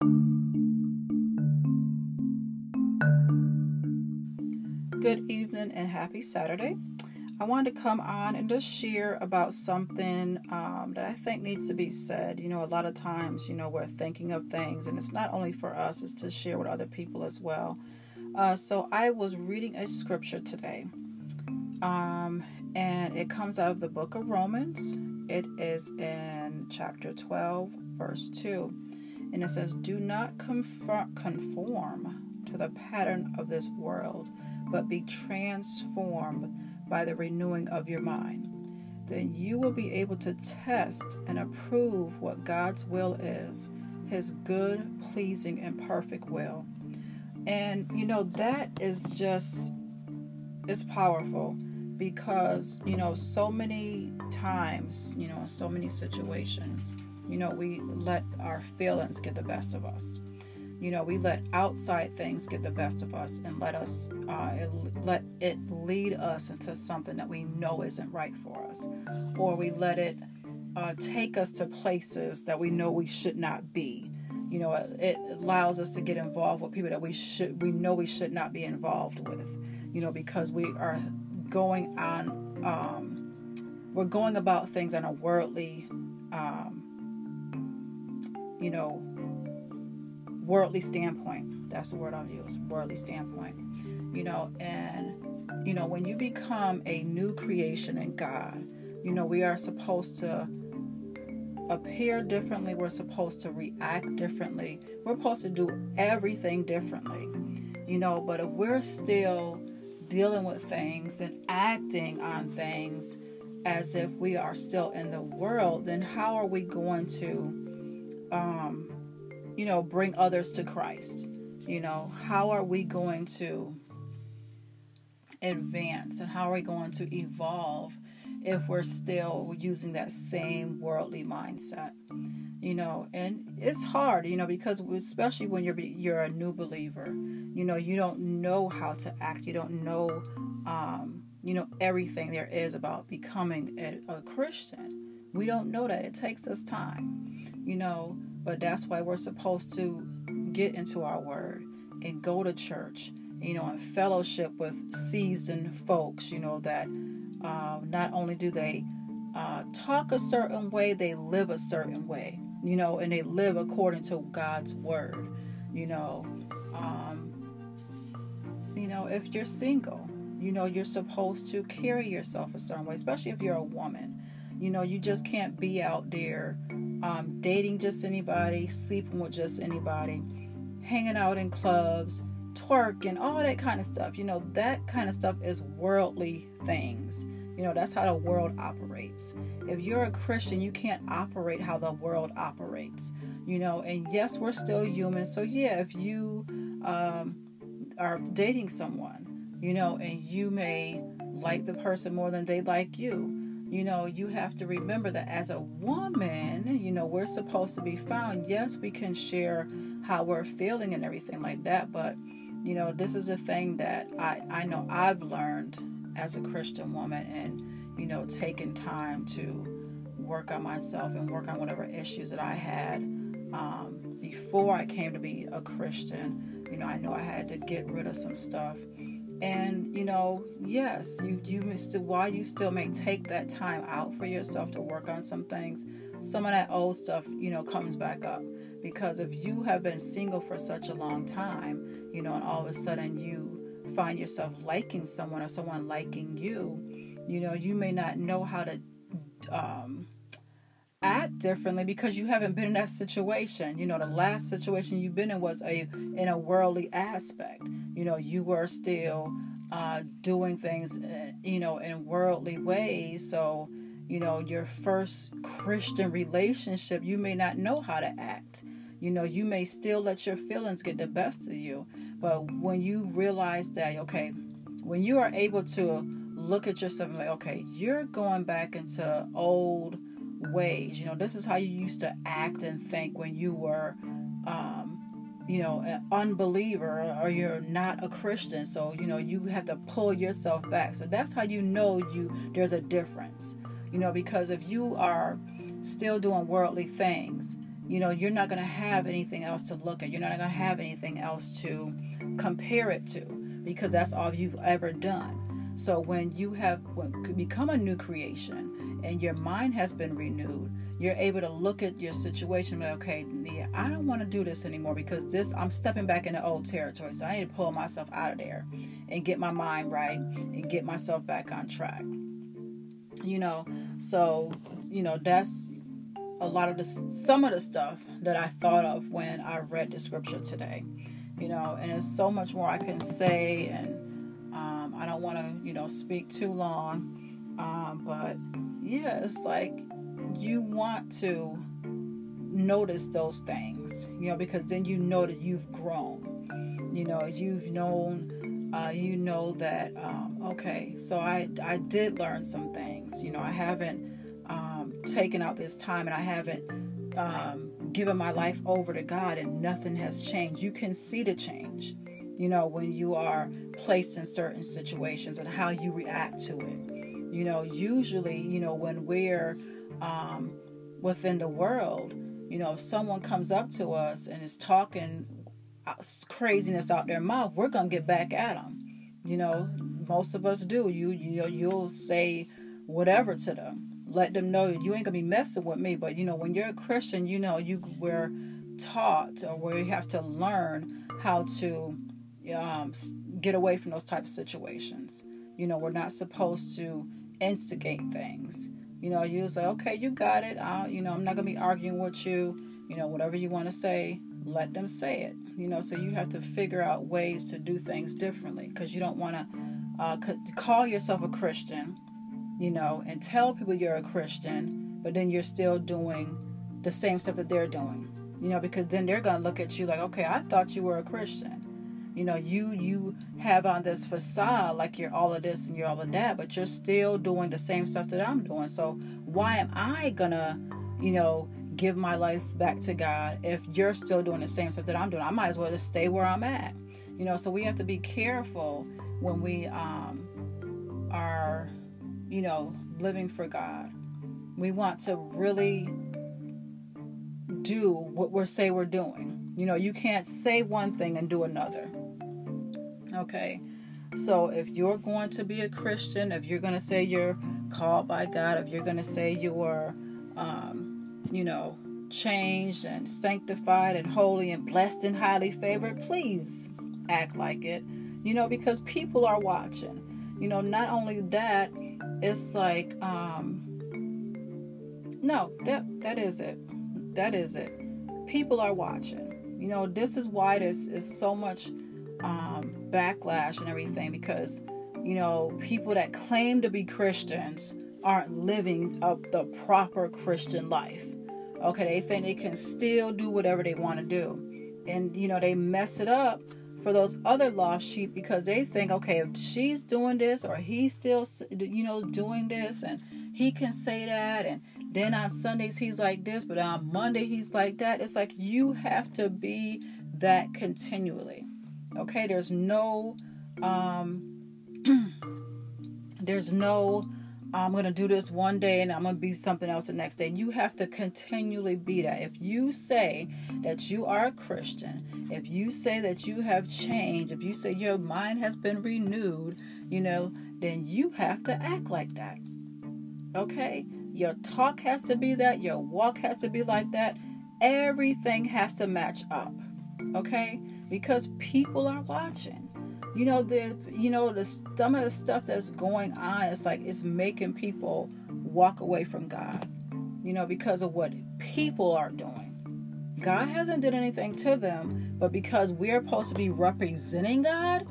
Good evening and happy Saturday. I wanted to come on and just share about something um, that I think needs to be said. You know, a lot of times, you know, we're thinking of things, and it's not only for us, it's to share with other people as well. Uh, so I was reading a scripture today, um, and it comes out of the book of Romans. It is in chapter 12, verse 2. And it says, Do not conform to the pattern of this world, but be transformed by the renewing of your mind. Then you will be able to test and approve what God's will is, his good, pleasing, and perfect will. And you know, that is just it's powerful because, you know, so many times, you know, in so many situations, you know, we let our feelings get the best of us. You know we let outside things get the best of us and let us uh, it, let it lead us into something that we know isn't right for us. Or we let it uh, take us to places that we know we should not be. You know it, it allows us to get involved with people that we should we know we should not be involved with. You know because we are going on um, we're going about things on a worldly um, you know worldly standpoint. That's the word I'll use, worldly standpoint. You know, and you know, when you become a new creation in God, you know, we are supposed to appear differently, we're supposed to react differently, we're supposed to do everything differently. You know, but if we're still dealing with things and acting on things as if we are still in the world, then how are we going to um, you know, bring others to Christ? You know, how are we going to advance and how are we going to evolve if we're still using that same worldly mindset? You know, and it's hard, you know, because especially when you're you're a new believer, you know, you don't know how to act, you don't know, um, you know, everything there is about becoming a, a Christian. We don't know that. It takes us time, you know but that's why we're supposed to get into our word and go to church, you know, and fellowship with seasoned folks, you know, that uh, not only do they uh, talk a certain way, they live a certain way, you know, and they live according to God's word, you know. Um, you know, if you're single, you know, you're supposed to carry yourself a certain way, especially if you're a woman. You know, you just can't be out there um, dating just anybody, sleeping with just anybody, hanging out in clubs, twerking, all that kind of stuff. You know, that kind of stuff is worldly things. You know, that's how the world operates. If you're a Christian, you can't operate how the world operates. You know, and yes, we're still human. So, yeah, if you um, are dating someone, you know, and you may like the person more than they like you, you know, you have to remember that as a woman, you know, we're supposed to be found. Yes, we can share how we're feeling and everything like that, but you know, this is a thing that I I know I've learned as a Christian woman and you know, taking time to work on myself and work on whatever issues that I had um, before I came to be a Christian. You know, I know I had to get rid of some stuff and you know yes you you still while you still may take that time out for yourself to work on some things some of that old stuff you know comes back up. Because if you have been single for such a long time you know and all of a sudden you find yourself liking someone or someone liking you you know you may not know how to um, act differently because you haven't been in that situation. You know, the last situation you've been in was a in a worldly aspect. You know, you were still uh, doing things, uh, you know, in worldly ways. So, you know, your first Christian relationship, you may not know how to act. You know, you may still let your feelings get the best of you. But when you realize that, okay, when you are able to look at yourself and like, okay, you're going back into old ways. You know, this is how you used to act and think when you were, um, you know, an unbeliever or you're not a Christian. So, you know, you have to pull yourself back. So that's how you know you there's a difference. You know, because if you are still doing worldly things, you know, you're not going to have anything else to look at. You're not going to have anything else to compare it to because that's all you've ever done. So when you have become a new creation and your mind has been renewed, you're able to look at your situation like, okay, yeah, I don't want to do this anymore because this I'm stepping back into old territory. So I need to pull myself out of there and get my mind right and get myself back on track. You know, so you know that's a lot of the some of the stuff that I thought of when I read the scripture today. You know, and there's so much more I can say, and um, I don't want to, you know, speak too long. Um, but yeah, it's like you want to notice those things, you know, because then you know that you've grown. You know, you've known, uh, you know that um, okay, so I I did learn some things. You know, I haven't um, taken out this time and I haven't um, given my life over to God and nothing has changed. You can see the change, you know, when you are placed in certain situations and how you react to it. You know, usually, you know, when we're um, within the world, you know, if someone comes up to us and is talking craziness out their mouth, we're gonna get back at them. You know, most of us do. You you know you'll say whatever to them let them know you ain't gonna be messing with me. But you know, when you're a Christian, you know you were taught or where you have to learn how to um, get away from those type of situations. You know, we're not supposed to instigate things. You know, you say, okay, you got it. I, you know, I'm not gonna be arguing with you. You know, whatever you want to say, let them say it. You know, so you have to figure out ways to do things differently because you don't want to uh, call yourself a Christian you know, and tell people you're a Christian, but then you're still doing the same stuff that they're doing, you know, because then they're gonna look at you like, okay, I thought you were a Christian. You know, you you have on this facade like you're all of this and you're all of that, but you're still doing the same stuff that I'm doing. So why am I gonna, you know, give my life back to God if you're still doing the same stuff that I'm doing? I might as well just stay where I'm at. You know, so we have to be careful when we um, are you know, living for God. We want to really do what we say we're doing. You know, you can't say one thing and do another. Okay? So if you're going to be a Christian, if you're going to say you're called by God, if you're going to say you're, um, you know, changed and sanctified and holy and blessed and highly favored, please act like it. You know, because people are watching. You know, not only that, it's like um no that that is it that is it people are watching you know this is why this is so much um backlash and everything because you know people that claim to be christians aren't living up the proper christian life okay they think they can still do whatever they want to do and you know they mess it up for those other lost sheep because they think, okay, if she's doing this or he's still, you know, doing this and he can say that and then on Sundays he's like this, but on Monday he's like that. It's like you have to be that continually. Okay, there's no um there's no I'm going to do this one day and I'm going to be something else the next day. You have to continually be that. If you say that you are a Christian, if you say that you have changed, if you say your mind has been renewed, you know, then you have to act like that. Okay? Your talk has to be that, your walk has to be like that. Everything has to match up. Okay? Because people are watching. You know the you know the some of the stuff that's going on it's like it's making people walk away from god you know because of what people are doing. God hasn't did anything to them but because we're supposed to be representing god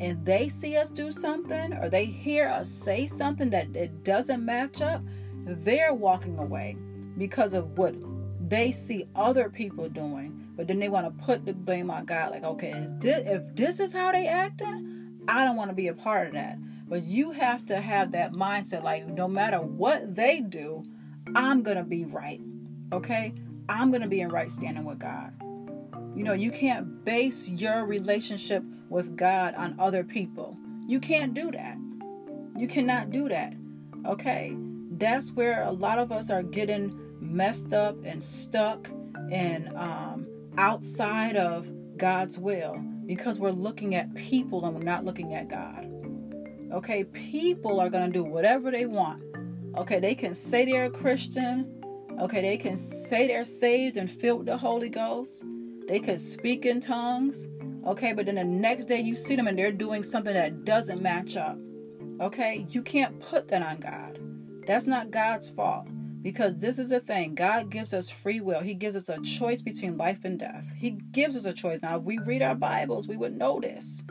and they see us do something or they hear us say something that it doesn't match up they're walking away because of what they see other people doing but then they want to put the blame on God. Like, okay, this, if this is how they acting, I don't want to be a part of that. But you have to have that mindset. Like, no matter what they do, I'm gonna be right. Okay, I'm gonna be in right standing with God. You know, you can't base your relationship with God on other people. You can't do that. You cannot do that. Okay? That's where a lot of us are getting messed up and stuck and um, outside of God's will because we're looking at people and we're not looking at God. Okay, people are going to do whatever they want. Okay, they can say they're a Christian. Okay, they can say they're saved and filled with the Holy Ghost. They could speak in tongues. Okay, but then the next day you see them and they're doing something that doesn't match up. Okay, you can't put that on God. That's not God's fault. Because this is a thing. God gives us free will. He gives us a choice between life and death. He gives us a choice. Now, if we read our Bibles, we would notice.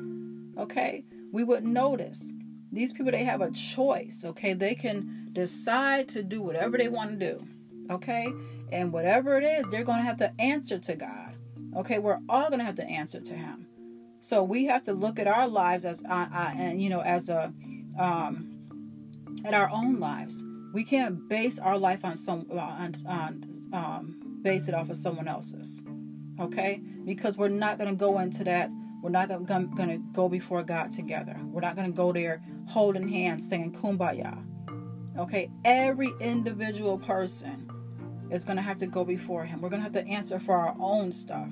Okay? We would notice. These people, they have a choice. Okay? They can decide to do whatever they want to do. Okay? And whatever it is, they're going to have to answer to God. Okay? We're all going to have to answer to Him. So we have to look at our lives as, uh, uh, and you know, as a, um, at our own lives we can't base our life on some on, on um, base it off of someone else's. Okay, because we're not going to go into that. We're not going to go before God together. We're not going to go there holding hands, saying "Kumbaya." Okay, every individual person is going to have to go before Him. We're going to have to answer for our own stuff.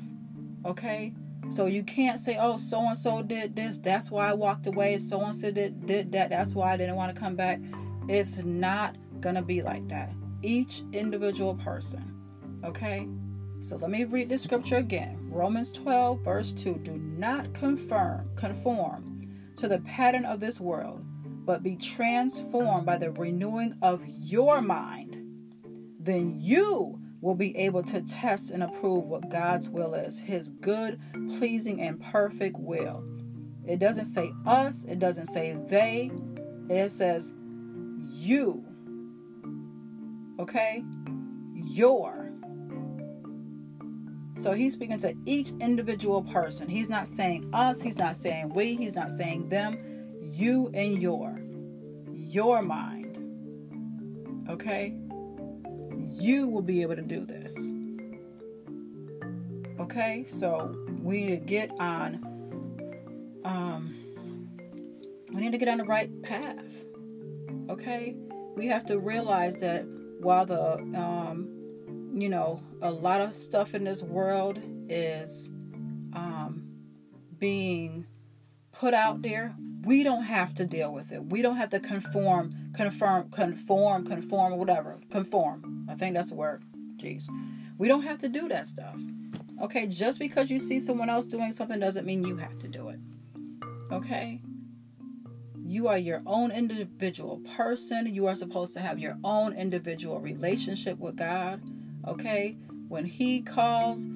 Okay. So you can't say, oh, so and so did this, that's why I walked away. So and so did, did that, that's why I didn't want to come back. It's not gonna be like that. Each individual person. Okay? So let me read the scripture again. Romans 12, verse 2. Do not confirm, conform to the pattern of this world, but be transformed by the renewing of your mind. Then you will be able to test and approve what God's will is, his good, pleasing, and perfect will. It doesn't say us, it doesn't say they, it says you Okay? Your. So he's speaking to each individual person. He's not saying us, he's not saying we, he's not saying them. You and your. Your mind. Okay? You will be able to do this. Okay? So we need to get on um we need to get on the right path. Okay? We have to realize that while the um, you know a lot of stuff in this world is um, being put out there we don't have to deal with it. We don't have to conform conform conform conform whatever. Conform. I think that's the word. Jeez. We don't have to do that stuff. Okay just because you see someone else doing something doesn't mean you have to do it. Okay you are your own individual person. You are supposed to have your own individual relationship with God. Okay? When He calls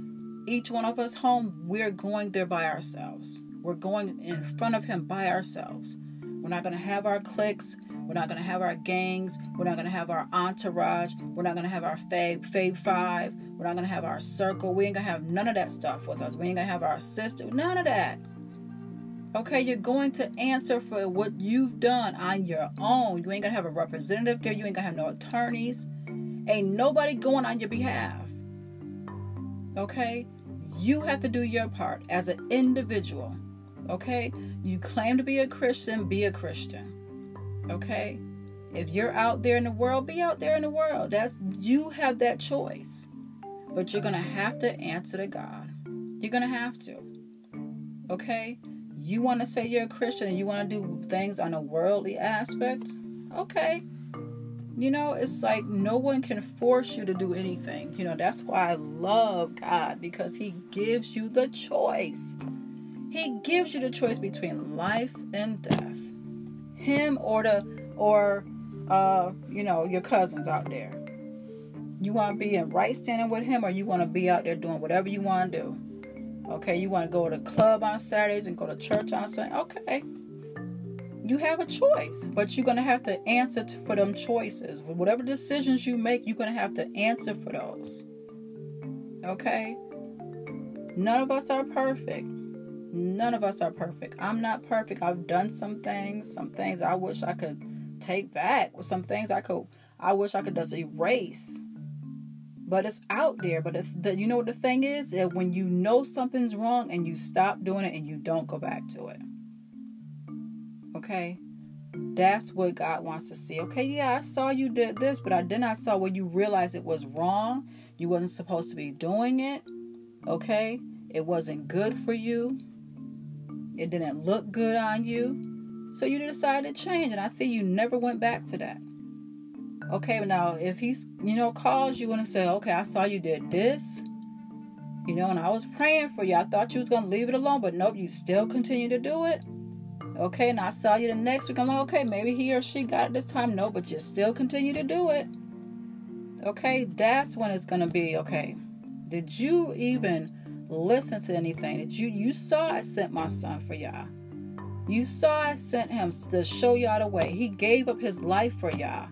each one of us home, we're going there by ourselves. We're going in front of Him by ourselves. We're not going to have our cliques. We're not going to have our gangs. We're not going to have our entourage. We're not going to have our fave, fave five. We're not going to have our circle. We ain't going to have none of that stuff with us. We ain't going to have our sister. None of that. Okay, you're going to answer for what you've done on your own. You ain't gonna have a representative there, you ain't gonna have no attorneys. Ain't nobody going on your behalf. Okay? You have to do your part as an individual. Okay? You claim to be a Christian, be a Christian. Okay? If you're out there in the world, be out there in the world. That's you have that choice. But you're going to have to answer to God. You're going to have to. Okay? You want to say you're a Christian and you want to do things on a worldly aspect, okay. You know, it's like no one can force you to do anything. You know, that's why I love God because He gives you the choice. He gives you the choice between life and death. Him or the or uh, you know, your cousins out there. You want to be in right standing with him or you want to be out there doing whatever you want to do. Okay, you want to go to club on Saturdays and go to church on Sunday. Okay. You have a choice, but you're going to have to answer for them choices. Whatever decisions you make, you're going to have to answer for those. Okay? None of us are perfect. None of us are perfect. I'm not perfect. I've done some things, some things I wish I could take back, or some things I could I wish I could just erase but it's out there. But the, you know what the thing is, that when you know something's wrong and you stop doing it and you don't go back to it. Okay, that's what God wants to see. Okay, yeah, I saw you did this, but I then I saw when you realized it was wrong. You wasn't supposed to be doing it. Okay? It wasn't good for you. It didn't look good on you. So you decided to change. And I see you never went back to that. Okay, now if he's, you know, calls you and say, okay, I saw you did this, you know, and I was praying for you. I thought you was to leave it alone, but nope, you still continue to do it. Okay, and I saw you the next week. I'm like, okay, maybe he or she got it this time. No, but you still continue to do it. Okay, that's when it's to be, okay, did you even listen to anything? Did you, you saw I sent my son for y'all. You saw I sent him to show y'all the way. He gave up his life for y'all.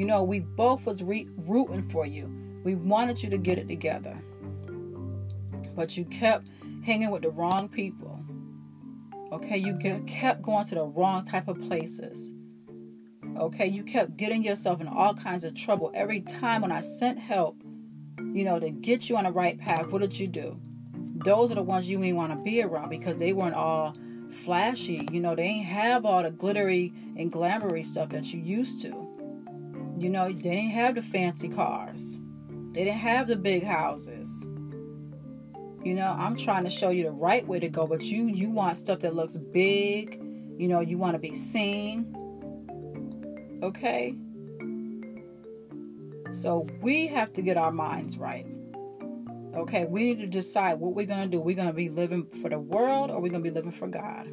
You know, we both was re- rooting for you. We wanted you to get it together. But you kept hanging with the wrong people. Okay, you kept going to the wrong type of places. Okay, you kept getting yourself in all kinds of trouble. Every time when I sent help, you know, to get you on the right path, what did you do? Those are the ones you ain't want to be around because they weren't all flashy. You know, they ain't have all the glittery and glamoury stuff that you used to. You know, they didn't have the fancy cars. They didn't have the big houses. You know, I'm trying to show you the right way to go, but you you want stuff that looks big. You know, you want to be seen. Okay? So we have to get our minds right. Okay, we need to decide what we're going to do. We're going to be living for the world or we're going to be living for God.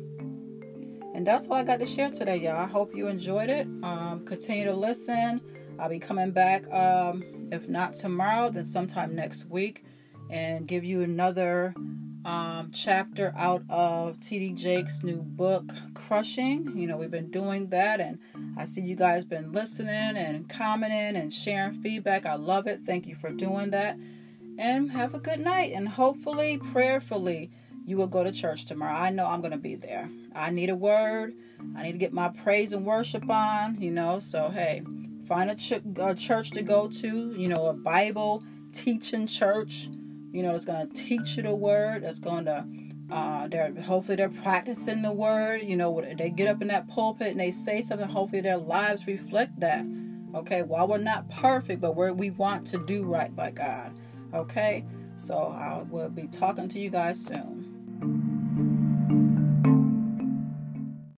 And that's all I got to share today, y'all. I hope you enjoyed it. Um, continue to listen. I'll be coming back, um, if not tomorrow, then sometime next week, and give you another um, chapter out of TD Jakes' new book, Crushing. You know, we've been doing that, and I see you guys been listening and commenting and sharing feedback. I love it. Thank you for doing that. And have a good night, and hopefully, prayerfully, you will go to church tomorrow. I know I'm going to be there. I need a word. I need to get my praise and worship on, you know. So, hey, Find a, ch- a church to go to, you know, a Bible teaching church. You know, it's going to teach you the word. It's going to, uh, they're hopefully they're practicing the word. You know, they get up in that pulpit and they say something. Hopefully their lives reflect that. Okay, while we're not perfect, but we we want to do right by God. Okay, so I will be talking to you guys soon.